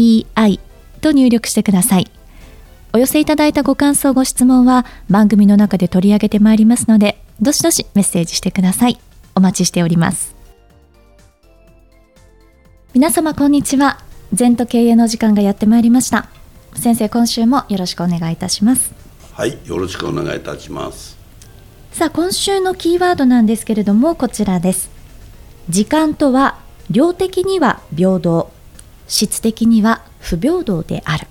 ZENTOKEIEI と入力してください。お寄せいただいたご感想、ご質問は番組の中で取り上げてまいりますので、どしどしメッセージしてください。お待ちしております。皆様こんにちは。全と経営の時間がやってまいりました。先生、今週もよろしくお願いいたします。はい、よろしくお願いいたします。さあ、今週のキーワードなんですけれども、こちらです。時間とは量的には平等質的には不平等である。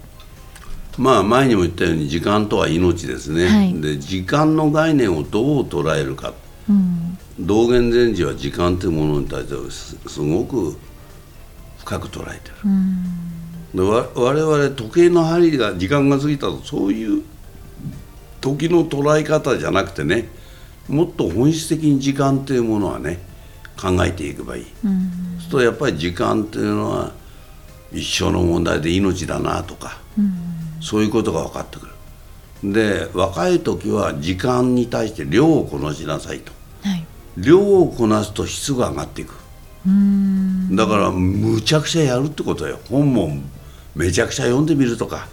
まあ前にも言ったように時間とは命ですね、はい、で時間の概念をどう捉えるか、うん、道元禅師は時間というものに対してすごく深く捉えてる、うん、で我々時計の針が時間が過ぎたとそういう時の捉え方じゃなくてねもっと本質的に時間というものはね考えていけばいい、うん、そうするとやっぱり時間っていうのは一生の問題で命だなとか、うん、そういうことが分かってくる。で若い時は時間に対して量をこなしなさいと、はい、量をこなすと質が上がっていく。だからむちゃくちゃやるってことよ。本もめちゃくちゃ読んでみるとか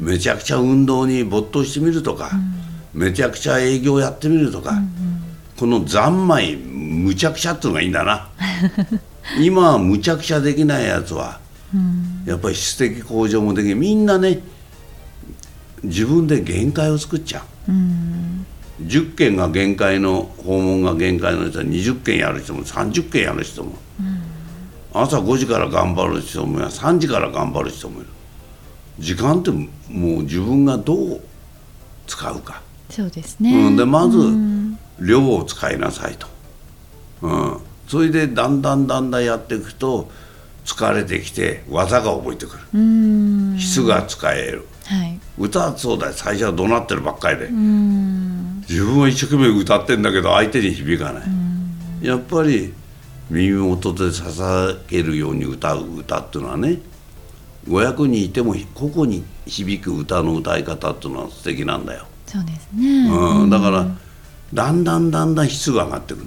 めちゃくちゃ運動に没頭してみるとかめちゃくちゃ営業やってみるとかこの三昧むちゃくちゃっていうのがいいんだな。今はむちゃくちゃできないやつは、やっぱり質的向上もできみんなね自分で限界を作っちゃう、うん、10件が限界の訪問が限界の人は20件やる人も30件やる人も、うん、朝5時から頑張る人も3時から頑張る人もいる。時間ってもう自分がどう使うか。そうですね、うん、でまず量を使いなさいと。うん、それでだんだんだんだんやっていくと疲れてきて技が覚えてくる。質が使える、はい、歌はそうだよ。最初は怒鳴ってるばっかりで。自分は一生懸命歌ってんだけど相手に響かない。やっぱり耳元で捧げるように歌う歌っていうのはね500人いても個々に響く歌の歌い方っていうのは素敵なんだよ。そうですね、うん、だからだんだんだんだん質が上がってくる、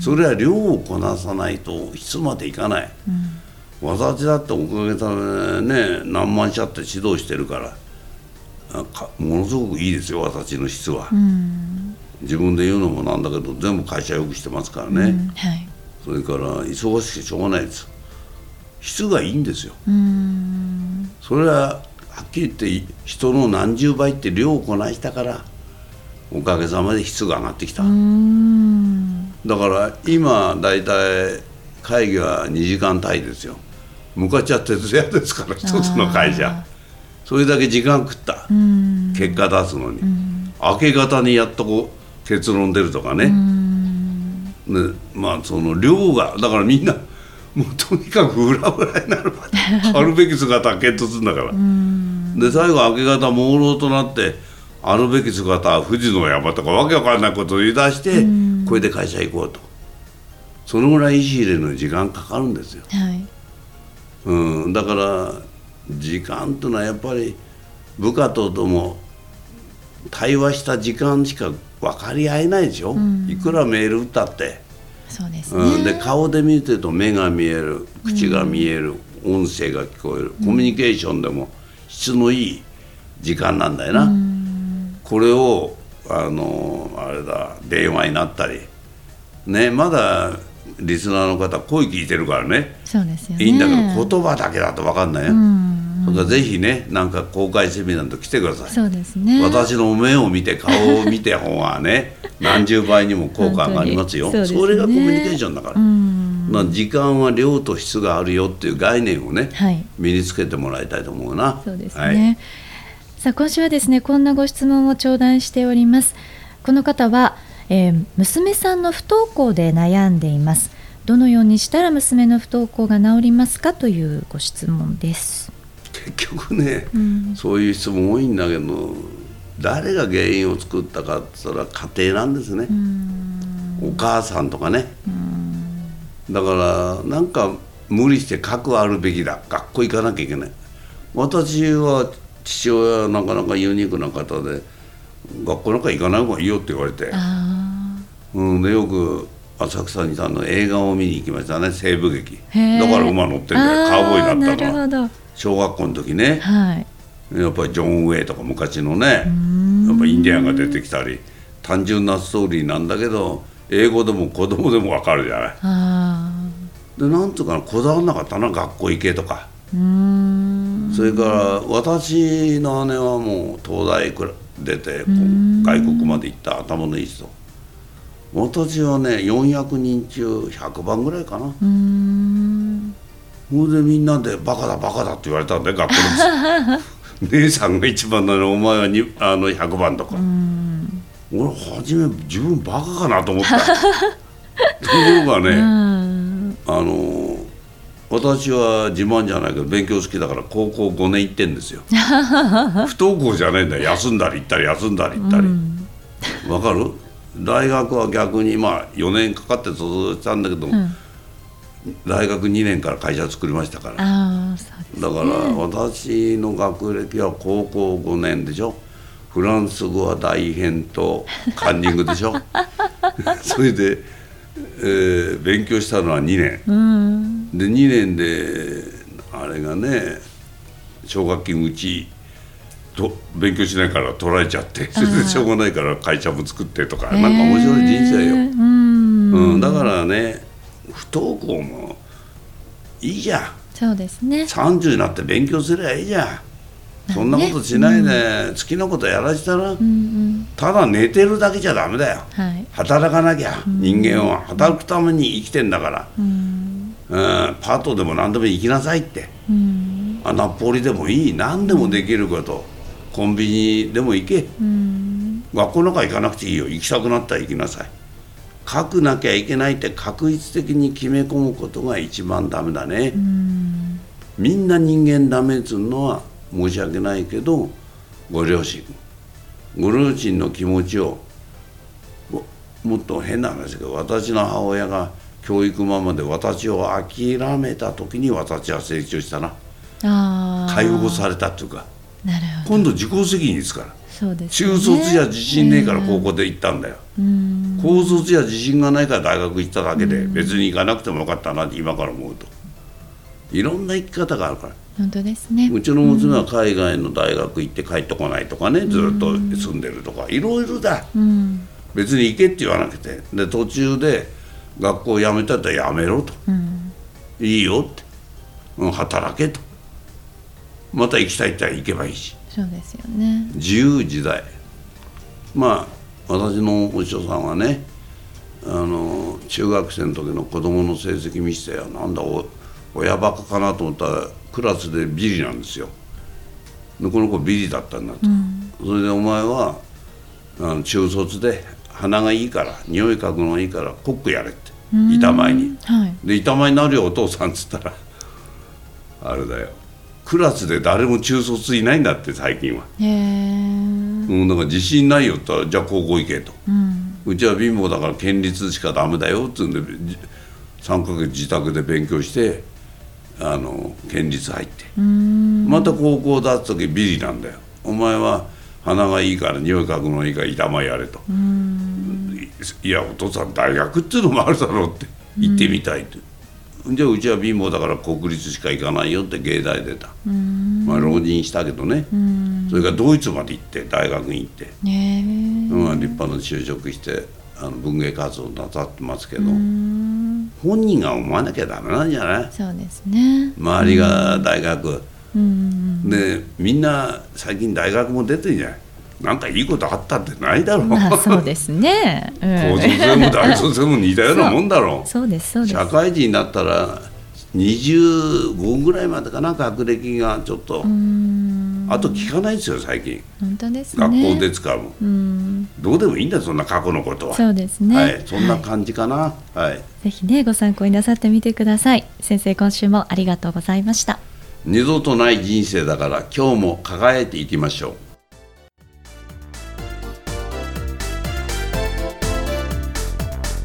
それは量をこなさないと質までいかない、うん、私だっておかげさまでね何万社って指導してるからものすごくいいですよ私の質は、うん、自分で言うのもなんだけど全部会社よくしてますからね、うんはい、それから忙しくてしょうがないです。質がいいんですよ。それははっきり言って人の何十倍って量をこなしたからおかげさまで質が上がってきた。だから今大体会議は2時間単位ですよ昔は徹夜ですから一つの会社。それだけ時間食った。結果出すのに。明け方にやっとこう結論出るとかね。でまあその量がだからみんなもうとにかく裏裏になるまで あるべき姿は検討するんだから。で最後明け方朦朧となってあるべき姿は富士の山とかわけわかんないことを言い出して、これで会社行こうと。そのぐらい石入れの時間かかるんですよ、はい、うん、だから時間というのはやっぱり部下ととも対話した時間しか分かり合えないでしょ、うん、いくらメール打ったって。そうですね、うん、で顔で見てると目が見える口が見える、うん、音声が聞こえるコミュニケーションでも質のいい時間なんだよな、これをあのあれだ電話になったり。ねまだリスナーの方声聞いてるからねそうですよね。いいんだけど言葉だけだと分かんないよ、うんうん、それからぜひねなんか公開セミナーと来てください。そうですね。私の目を見て顔を見て方がね 何十倍にも効果がありますよ。そ、ね,、れがコミュニケーションだから、まあ、時間は量と質があるよっていう概念をね、はい、身につけてもらいたいと思うな。そうですね、はい。さあ今週はですねこんなご質問を頂戴しております。この方は、えー、娘さんの不登校で悩んでいますどのようにしたら娘の不登校が治りますかというご質問です。結局ね、うん、そういう質問多いんだけど誰が原因を作ったかって言ったら家庭なんですね、お母さんとかね、だからなんか無理して核あるべきだ。学校行かなきゃいけない。私は父親なかなかユニークな方で学校なんか行かない方がいいよって言われて、うん、でよく浅草にさんの映画を見に行きましたね西部劇。だから馬乗ってんだよ。カウボーイになったのは。小学校の時ね、はい、やっぱりジョン・ウェイとか昔のねやっぱインディアンが出てきたり。単純なストーリーなんだけど英語でも子供でも分かるじゃない。でなんとかこだわんなかったな学校行けとか。それから私の姉はもう東大出て外国まで行った頭のいい人私はね400人中100番ぐらいかな。ほいでみんなで「バカだバカだ」って言われたんで学校で 姉さんが一番なのお前はにあの100番とか。俺初め自分バカかなと思った。ところがねあの私は自慢じゃないけど勉強好きだから高校5年行ってんですよ。不登校じゃないんだよ。休んだり行ったり休んだり行ったり。わ、かる？大学は逆にまあ4年かかって卒業したんだけど、うん。大学2年から会社作りましたから、ね、だから私の学歴は高校5年でしょ。フランス語は大変とカンニングでしょ。それで、えー、勉強したのは2年、うん、で2年であれがね奨学金うちと勉強しないから取られちゃってそれでしょうがないから会社も作ってとかなんか面白い人生よ、うん、うん、だからね不登校もいいじゃん。そうですね。30になって勉強すればいいじゃん。そんなことしないで、好きなことやらせたら、うんうん、ただ寝てるだけじゃダメだよ、はい、働かなきゃ、人間は。働くために生きてんだから、うん、うん、パートでも何でも行きなさいって、うん、ナポリでもいい。何でもできることコンビニでも行け、学校なんか行かなくていいよ。行きたくなったら行きなさい。書くなきゃいけないって確実的に決め込むことが一番ダメだね。みんな人間ダメっつうのは申し訳ないけどご両親。ご両親の気持ちをもっと変な話だけど私の母親が教育ママで私を諦めた時に私は成長したな。解放されたっていうか今度自己責任ですから。そうです、ね、中卒じゃ自信ねえから高校で行ったんだよ、高卒じゃ自信がないから大学行っただけで、別に行かなくてもよかったなって今から思うと。いろんな生き方があるから。本当ですね。うちの娘は海外の大学行って帰ってこないとかね、ずっと住んでるとかいろいろだ、別に行けって言わなくて。で途中で学校辞めたら辞めろと、いいよって、うん、働けとまた行きたいって行けばいいし。そうですよね。自由自在。まあ私のお師匠さんはねあの中学生の時の子供の成績見せてよなんだ親バカかなと思ったらクラスでビリなんですよ。でこの子ビリだったんだと、うん、それでお前はあの中卒で鼻がいいから匂い嗅ぐのがいいからコックやれって。板前に、はい、で板前になるよお父さんっつったら。あれだよクラスで誰も中卒いないんだって最近は。へえだから自信ないよったらじゃあ高校行けと、うん、うちは貧乏だから県立しかダメだよっつうんで3ヶ月自宅で勉強してあの県立入って。また高校だった時ビリなんだよ。お前は鼻がいいから匂い嗅ぐのいいから板前やれと。いやお父さん大学っていうのもあるだろうって。行ってみたいってじゃあうちは貧乏だから国立しか行かないよって芸大出た。まあ浪人したけどね。それからドイツまで行って大学に行って、まあ、立派な就職してあの文芸活動なさってますけど。本人が思わなきゃダメなんじゃない？そうですね。周りが大学。でみんな最近大学も出てるじゃない？なんかいいことあったってないだろ。う、まあ、そうですね、うん、高卒でも大卒でも似たようなもんだろ。う。そうですそうです。社会人になったら25ぐらいまでかな学歴がちょっと。あと聞かないですよ最近。本当です、ね、学校で使うもん。どうでもいいんだそんな過去のことは。そうですね、はい、そんな感じかな、はい、ぜひねご参考になさってみてください。先生今週もありがとうございました。二度とない人生だから今日も輝いていきましょう